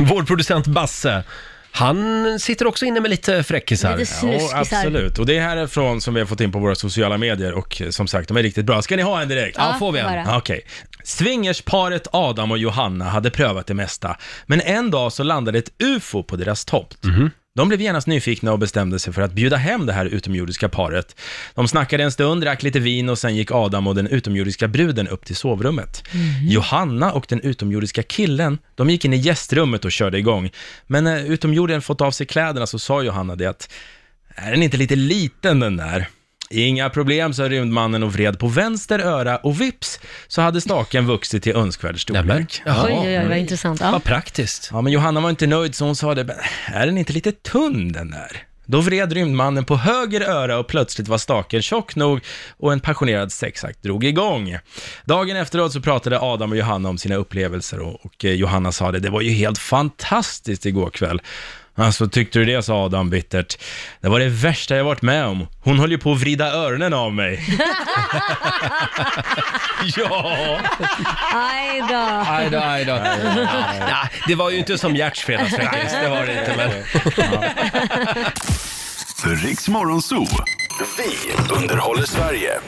Vår producent Basse, han sitter också inne med lite fräckisar. Lite Ja, snuskisar. absolut. Och det är härifrån som vi har fått in på våra sociala medier och eh, som sagt, de är riktigt bra. Ska ni ha en direkt? Ja, får vi en? bara. Ja, Okej. Swingersparet Adam och Johanna hade prövat det mesta, men en dag så landade ett UFO på deras tomt. De blev genast nyfikna och bestämde sig för att bjuda hem det här utomjordiska paret. De snackade en stund, drack lite vin och sen gick Adam och den utomjordiska bruden upp till sovrummet. Johanna och den utomjordiska killen, de gick in i gästrummet och körde igång. Men när utomjorden fått av sig kläderna så sa Johanna det att, är den inte lite liten den där? Inga problem, sa rymdmannen och vred på vänster öra och vips så hade staken vuxit till önskvärd storlek. Oj, oj, oj, vad intressant. Ja. Vad praktiskt. Ja, men Johanna var inte nöjd så hon sa det, "Men är den inte lite tunn den där? Då vred rymdmannen på höger öra och plötsligt var staken tjock nog och en passionerad sexakt drog igång. Dagen efteråt så pratade Adam och Johanna om sina upplevelser och, och eh, Johanna sa det, det var ju helt fantastiskt igår kväll. Alltså, tyckte du det, sa Adam bittert. Det var det värsta jag varit med om. Hon höll ju på att vrida öronen av mig. ja! Aj då. Aj då, aj då. Ja, det var ju inte som Gerts fredagsfräckis, det var det inte. Men... Riks Morgonzoo. Vi underhåller Sverige.